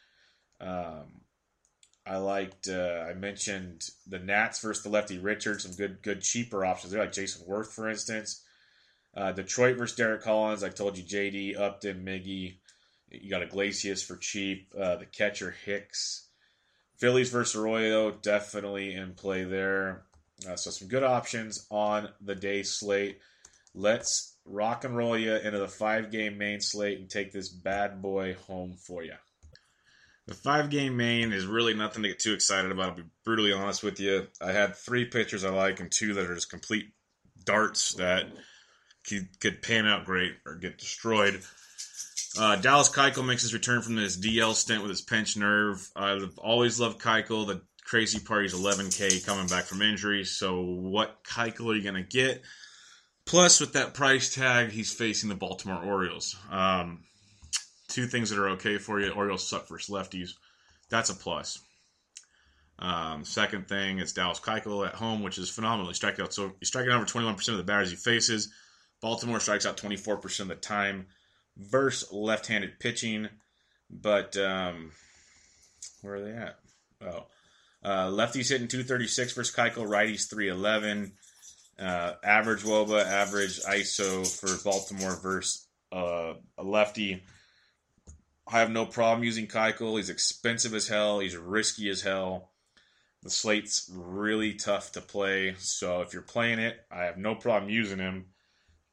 Um, I liked. Uh, I mentioned the Nats versus the lefty Richard. Some good, good cheaper options there, like Jayson Werth, for instance. Uh, Detroit versus Derek Collins. I told you, JD Upton, Miggy. You got Iglesias for cheap. Uh, the catcher Hicks. Phillies versus Arroyo, definitely in play there. Uh, so some good options on the day slate. Let's rock and roll you into the five game main slate and take this bad boy home for you. The five game main is really nothing to get too excited about. I'll be brutally honest with you. I had three pitchers I like and two that are just complete darts that could, could pan out great or get destroyed. Uh, Dallas Keuchel makes his return from this DL stint with his pinch nerve. I've always loved Keuchel. The crazy part, he's 11K coming back from injury. So, what Keuchel are you going to get? Plus, with that price tag, he's facing the Baltimore Orioles. Um, two things that are okay for you. Orioles suck versus lefties. That's a plus. Um, second thing is Dallas Keuchel at home, which is phenomenal. He out so he's striking out over 21% of the batters he faces. Baltimore strikes out 24% of the time versus left-handed pitching, but um, where are they at? Oh, uh, lefties hitting 236 versus Keuchel, righties 311. Uh, average WOBA, average ISO for Baltimore versus uh, a lefty. I have no problem using Keuchel. He's expensive as hell. He's risky as hell. The slate's really tough to play. So if you're playing it, I have no problem using him.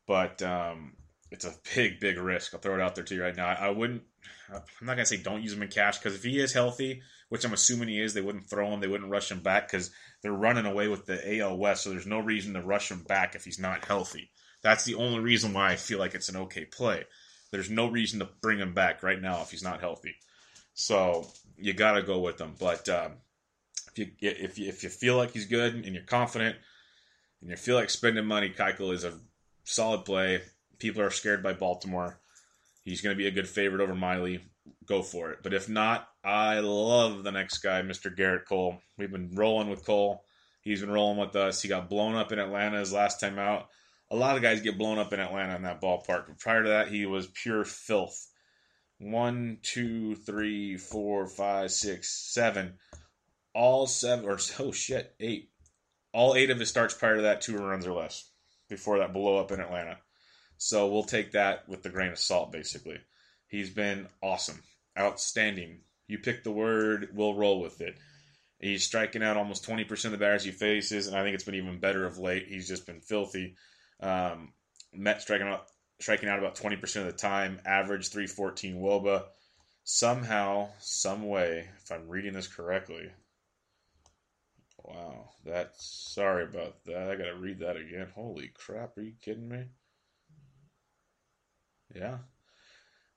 But um, it's a big, big risk. I'll throw it out there to you right now. I, I wouldn't. I'm not gonna say don't use him in cash because if he is healthy, which I'm assuming he is, they wouldn't throw him. They wouldn't rush him back because they're running away with the AL West. So there's no reason to rush him back if he's not healthy. That's the only reason why I feel like it's an okay play. There's no reason to bring him back right now if he's not healthy. So you got to go with him. But um, if you if you if you feel like he's good and you're confident and you feel like spending money, Keuchel is a solid play. People are scared by Baltimore. He's going to be a good favorite over Miley. Go for it. But if not, I love the next guy, Mr. Gerrit Cole. We've been rolling with Cole. He's been rolling with us. He got blown up in Atlanta his last time out. A lot of guys get blown up in Atlanta in that ballpark. But prior to that, he was pure filth. One, two, three, four, five, six, seven. All seven, or oh shit, eight. All eight of his starts prior to that, two runs or less before that blow up in Atlanta. So we'll take that with the grain of salt, basically. He's been awesome, outstanding. You pick the word, we'll roll with it. He's striking out almost 20% of the batters he faces, and I think it's been even better of late. He's just been filthy. Um, Met striking out, striking out about 20% of the time, average 314 Woba. Somehow, some way, if I'm reading this correctly, wow, that's sorry about that. I gotta read that again. Holy crap, are you kidding me? Yeah.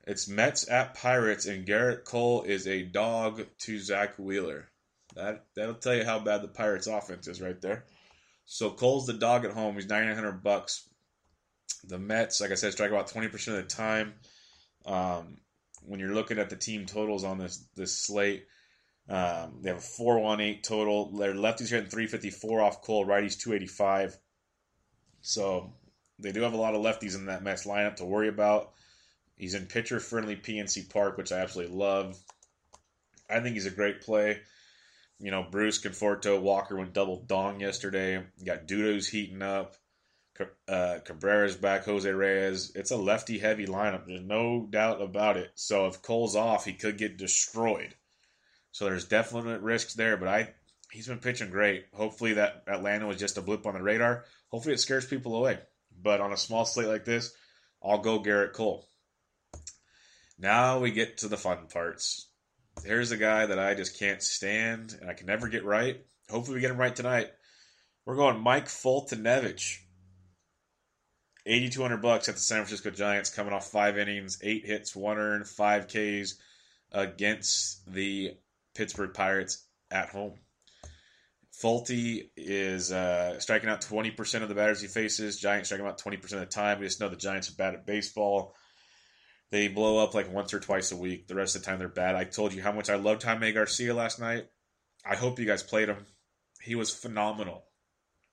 It's Mets at Pirates, and Gerrit Cole is a dog to Zack Wheeler. That that'll tell you how bad the Pirates offense is right there. So Cole's the dog at home. He's nine hundred bucks. The Mets, like I said, strike about twenty percent of the time. Um, when you're looking at the team totals on this this slate, um, they have a four one eight total. Their lefties hitting three fifty four off Cole, righties two eighty five. So they do have a lot of lefties in that Mets lineup to worry about. He's in pitcher friendly PNC Park, which I absolutely love. I think he's a great play. You know, Bruce Conforto, Walker went double dong yesterday. You got Duda's heating up. Uh, Cabrera's back, Jose Reyes. It's a lefty heavy lineup. There's no doubt about it. So if Cole's off, he could get destroyed. So there's definite risks there. But I, he's been pitching great. Hopefully that Atlanta was just a blip on the radar. Hopefully it scares people away. But on a small slate like this, I'll go Gerrit Cole. Now we get to the fun parts. Here's a guy that I just can't stand and I can never get right. Hopefully we get him right tonight. We're going Mike Foltynewicz. 8200 bucks at the San Francisco Giants coming off 5 innings, 8 hits, 1 earned, 5 Ks against the Pittsburgh Pirates at home. Folty is uh, striking out 20% of the batters he faces. Giants striking out 20% of the time. We just know the Giants are bad at baseball. They blow up like once or twice a week. The rest of the time they're bad. I told you how much I loved Jaime Garcia last night. I hope you guys played him. He was phenomenal.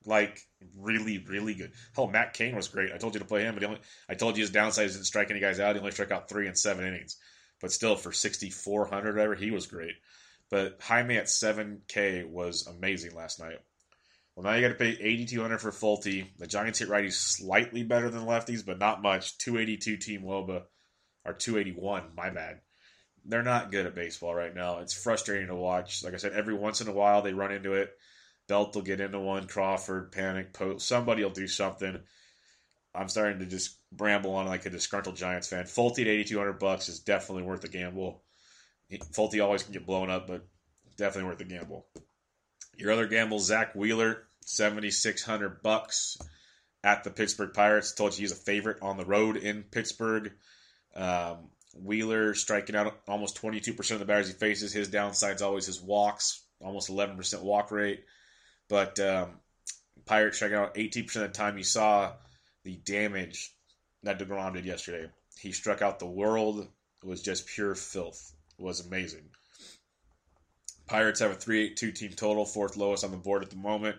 Like really, really good. Hell, Matt Cain was great. I told you to play him, but only, I told you his downside is didn't strike any guys out. He only struck out three in seven innings. But still, for 6,400 whatever, he was great. But Jaime at 7K was amazing last night. Well, now you got to pay 8200 for Folty. The Giants hit righties slightly better than lefties, but not much. 282 Team Woba, or 281, my bad. They're not good at baseball right now. It's frustrating to watch. Like I said, every once in a while they run into it. Belt will get into one, Crawford, Panik, post. Somebody will do something. I'm starting to just bramble on like a disgruntled Giants fan. Folty at 8200 bucks is definitely worth the gamble. Folty always can get blown up, but definitely worth the gamble. Your other gamble, Zack Wheeler, seventy six hundred bucks at the Pittsburgh Pirates. Told you he's a favorite on the road in Pittsburgh. Um, Wheeler striking out almost twenty two percent of the batters he faces. His downside's always his walks, almost eleven percent walk rate. But um, Pirates striking out eighteen percent of the time. You saw the damage that Degrom did yesterday. He struck out the world. It was just pure filth was amazing. Pirates have a 382 team total, fourth lowest on the board at the moment.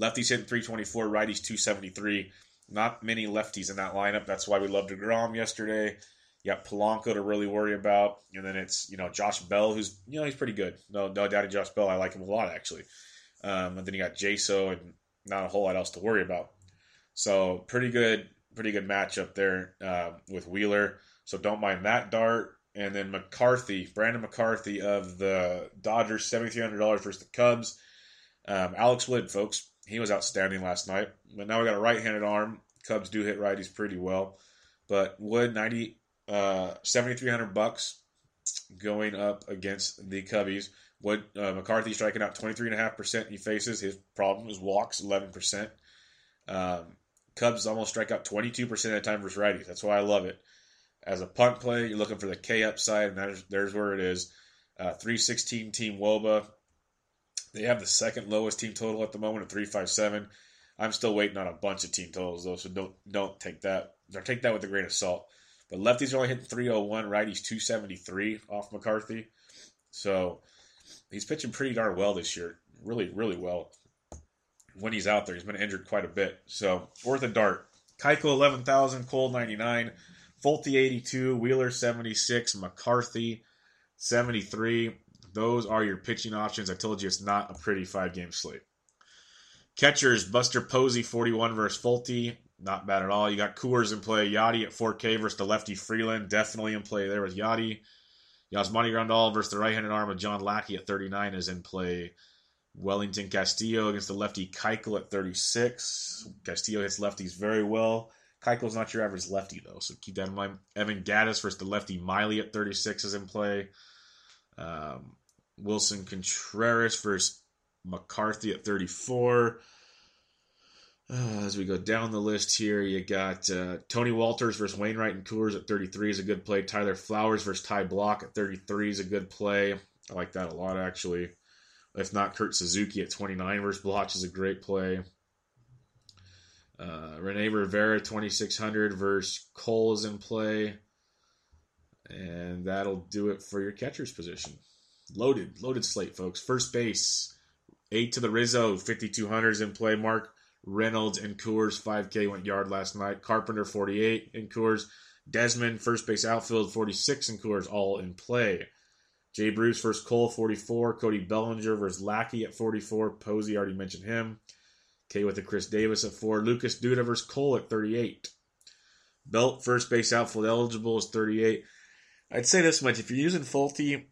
Lefties hitting 324, righties 273. Not many lefties in that lineup. That's why we loved DeGrom yesterday. You got Polanco to really worry about. And then it's, you know, Josh Bell, who's, you know, he's pretty good. No, no doubt Josh Bell. I like him a lot, actually. Um, and then you got Jaso and not a whole lot else to worry about. So pretty good, pretty good matchup there uh, with Wheeler. So don't mind that dart. And then McCarthy, Brandon McCarthy of the Dodgers, $7,300 versus the Cubs. Um, Alex Wood, folks, he was outstanding last night. But now we got a right handed arm. Cubs do hit righties pretty well. But Wood, 90, uh, 7,300 bucks going up against the Cubbies. Wood, uh, McCarthy striking out 23.5% he faces. His problem is walks, 11%. Um, Cubs almost strike out 22% of the time versus righties. That's why I love it. As a punt play, you're looking for the K upside, and there's, there's where it is. Uh, 316 team Woba. They have the second lowest team total at the moment at 357. I'm still waiting on a bunch of team totals though, so don't don't take that or take that with a grain of salt. But lefties are only hitting 301, righties 273 off McCarthy. So he's pitching pretty darn well this year. Really, really well. When he's out there, he's been injured quite a bit. So worth a dart. Keuchel 11,000, Cole 99, Folty 82, Wheeler 76, McCarthy 73. Those are your pitching options. I told you it's not a pretty five game slate. Catchers, Buster Posey, 41 versus Folty. Not bad at all. You got Coors in play. Yadi at 4K versus the lefty Freeland. Definitely in play there with Yadi. Yasmani Grandal versus the right-handed arm of John Lackey at 39 is in play. Wellington Castillo against the lefty Keuchel at 36. Castillo hits lefties very well. Keuchel's not your average lefty, though, so keep that in mind. Evan Gattis versus the lefty Miley at 36 is in play. Um, Willson Contreras versus McCarthy at 34. Uh, as we go down the list here, you got uh, Tony Wolters versus Wainwright and Coors at 33 is a good play. Tyler Flowers versus Ty Blach at 33 is a good play. I like that a lot, actually. If not, Kurt Suzuki at 29 versus Blach is a great play. Uh, Rene Rivera 2600 versus Cole is in play. And that'll do it for your catcher's position. Loaded, loaded slate, folks. First base, eight to the Rizzo, 5200 is in play. Mark Reynolds and Coors 5K went yard last night. Carpenter 48 in Coors. Desmond first base outfield 46 in Coors all in play. Jay Bruce versus Cole 44. Cody Bellinger versus Lackey at 44. Posey already mentioned him. K with a Chris Davis at 4. Lucas Duda versus Cole at 38. Belt first base outfield eligible is 38. I'd say this much. If you're using Folty,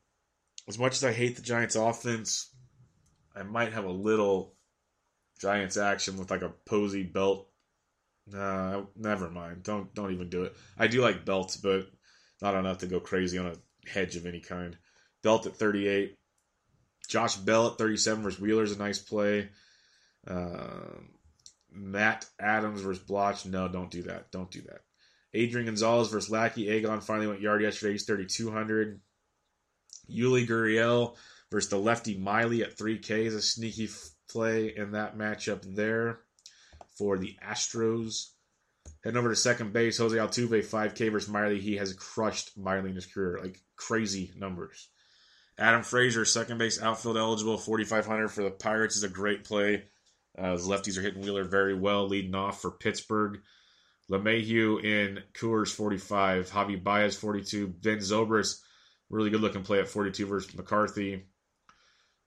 as much as I hate the Giants offense, I might have a little Giants action with like a Posey belt. Nah, never mind. Don't don't even do it. I do like belts, but not enough to go crazy on a hedge of any kind. Belt at 38. Josh Bell at 37 versus Wheeler's a nice play. Uh, Matt Adams versus Blach. No, don't do that. Don't do that. Adrian Gonzalez versus Lackey. Agon finally went yard yesterday. He's 3,200. Yuli Gurriel versus the lefty Miley at 3K is a sneaky play in that matchup there for the Astros. Heading over to second base, Jose Altuve, 5K versus Miley. He has crushed Miley in his career, like crazy numbers. Adam Frazier, second base outfield eligible, 4,500 for the Pirates is a great play. Uh, the lefties are hitting Wheeler very well, leading off for Pittsburgh. LeMahieu in Coors, 45. Javi Baez, 42. Ben Zobrist, really good looking play at 42 versus McCarthy.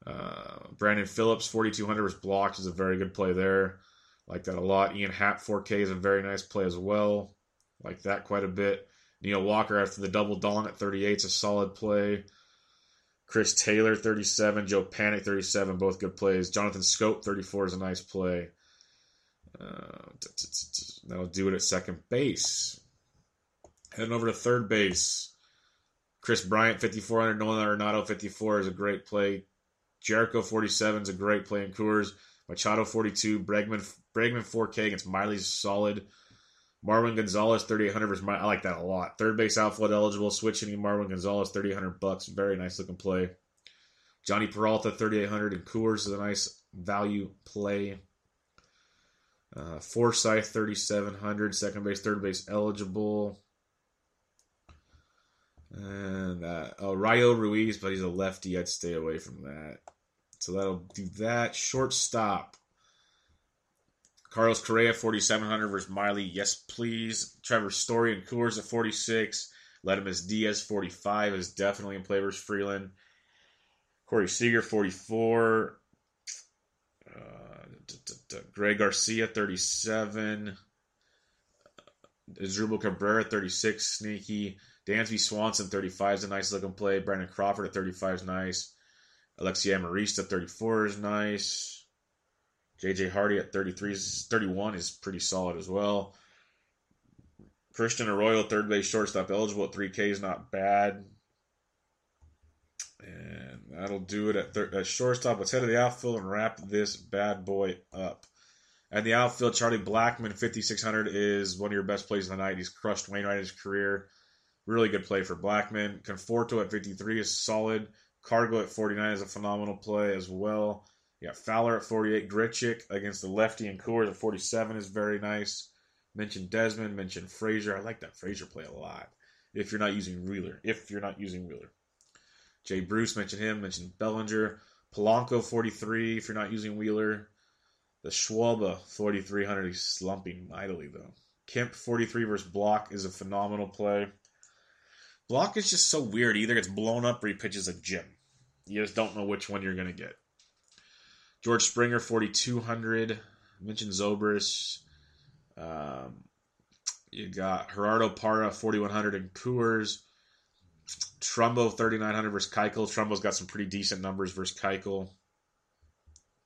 Uh, Brandon Phillips, 4,200 was blocked, is a very good play there. Like that a lot. Ian Happ, 4K is a very nice play as well. Like that quite a bit. Neil Walker after the double dawn at 38 is a solid play. Chris Taylor, 37. Joe Panik, 37. Both good plays. Jonathan Schoop, 34 is a nice play. Uh, that'll do it at second base. Heading over to third base. Kris Bryant, 5,400. Nolan Arenado, 54 is a great play. Gyorko 47 is a great play in Coors. Machado 42. Bregman Bregman 4K against Miley's solid. Marwin Gonzalez 3800 versus Miley. I like that a lot. Third base outfield eligible. Switching Marwin Gonzalez 3800 bucks. Very nice looking play. Jhonny Peralta 3800 and Coors is a nice value play. Uh, Forsythe 3700 second base third base eligible. And uh, oh, Rio Ruiz, but he's a lefty. I'd stay away from that. So that'll do that. Shortstop. Carlos Correa, 4,700 versus Miley. Yes, please. Trevor Story and Coors at 46. Aledmys Diaz, 45, is definitely in play versus Freeland. Corey Seager, 44. Uh, Greg Garcia, 37. Asdrubal Cabrera, 36. Sneaky. Dansby Swanson, 35 is a nice looking play. Brandon Crawford at 35 is nice. Alexi Amarista, 34 is nice. JJ Hardy at 33 31 is pretty solid as well. Christian Arroyo, third base shortstop, eligible at 3K is not bad. And that'll do it at, thir- at shortstop. Let's head to the outfield and wrap this bad boy up. At the outfield, Charlie Blackmon, 5,600, is one of your best plays of the night. He's crushed Wainwright in his career. Really good play for Blackmon. Conforto at 53 is solid. Cargo at 49 is a phenomenal play as well. You got Fowler at 48. Grichuk against the lefty and Coors at 47 is very nice. Mentioned Desmond, mentioned Frazier. I like that Frazier play a lot. If you're not using Wheeler. If you're not using Wheeler. Jay Bruce mentioned him, mentioned Bellinger. Polanco 43 if you're not using Wheeler. The Schwarber 4300, he's slumping mightily though. Kemp 43 versus Blach is a phenomenal play. Blach is just so weird. Either gets blown up or he pitches a gym. You just don't know which one you're going to get. George Springer 4200. I mentioned Zobrist. Um, you got Gerardo Parra 4100 and Coors. Trumbo 3900 versus Keuchel. Trumbo's got some pretty decent numbers versus Keuchel.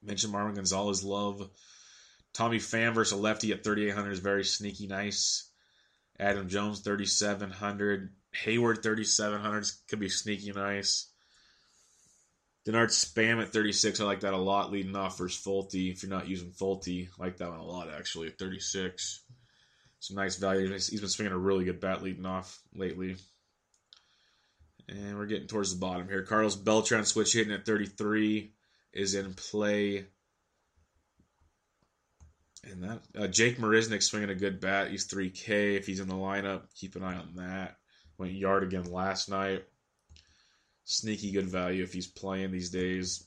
Mentioned Marwin Gonzalez love. Tommy Pham versus a lefty at 3800 is very sneaky nice. Adam Jones 3700. Heyward, 3700 could be sneaky nice. Denard Span at 36. I like that a lot leading off versus Folty. If you're not using Folty, I like that one a lot actually at 36. Some nice value. He's been swinging a really good bat leading off lately. And we're getting towards the bottom here. Carlos Beltran switch hitting at 33 is in play. And that uh, Jake Marisnick swinging a good bat. He's 3K. If he's in the lineup, keep an eye on that. Went yard again last night. Sneaky good value if he's playing these days.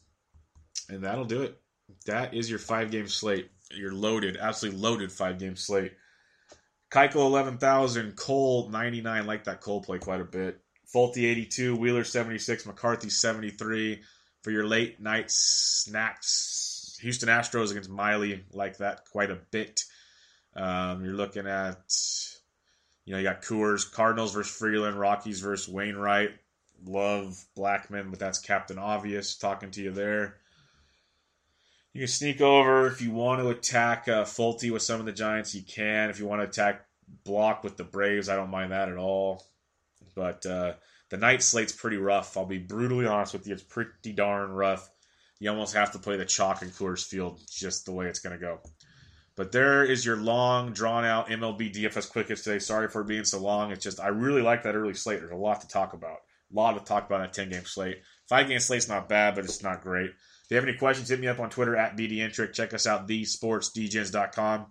And that'll do it. That is your five game slate. Your loaded, absolutely loaded five game slate. Keuchel 11,000, Cole 99. Like that Cole play quite a bit. Folty 82, Wheeler 76, McCarthy 73. For your late night snacks, Houston Astros against Miley. Like that quite a bit. Um, you're looking at, you know, you got Coors, Cardinals versus Freeland, Rockies versus Wainwright. Love Blackmon, but that's Captain Obvious talking to you there. You can sneak over if you want to attack uh, with some of the Giants. You can. If you want to attack Blach with the Braves, I don't mind that at all. But uh, the night slate's pretty rough. I'll be brutally honest with you. It's pretty darn rough. You almost have to play the chalk in Coors Field, just the way it's going to go. But there is your long, drawn out MLB DFS quick today. Sorry for being so long. It's just I really like that early slate. There's a lot to talk about. Lot to talk about in a 10 game slate. Five game slate's not bad, but it's not great. If you have any questions, hit me up on Twitter at BDintric. Check us out, thesportsdgens.com.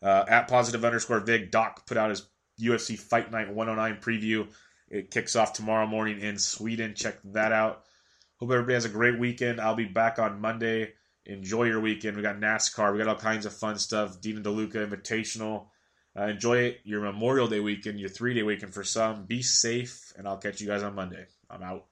Uh, at positive underscore Vig. Doc put out his UFC Fight Night 109 preview. It kicks off tomorrow morning in Sweden. Check that out. Hope everybody has a great weekend. I'll be back on Monday. Enjoy your weekend. We got NASCAR. We got all kinds of fun stuff. And DeLuca Invitational. Uh, enjoy your Memorial Day weekend, your three day weekend for some. Be safe, and I'll catch you guys on Monday. I'm out.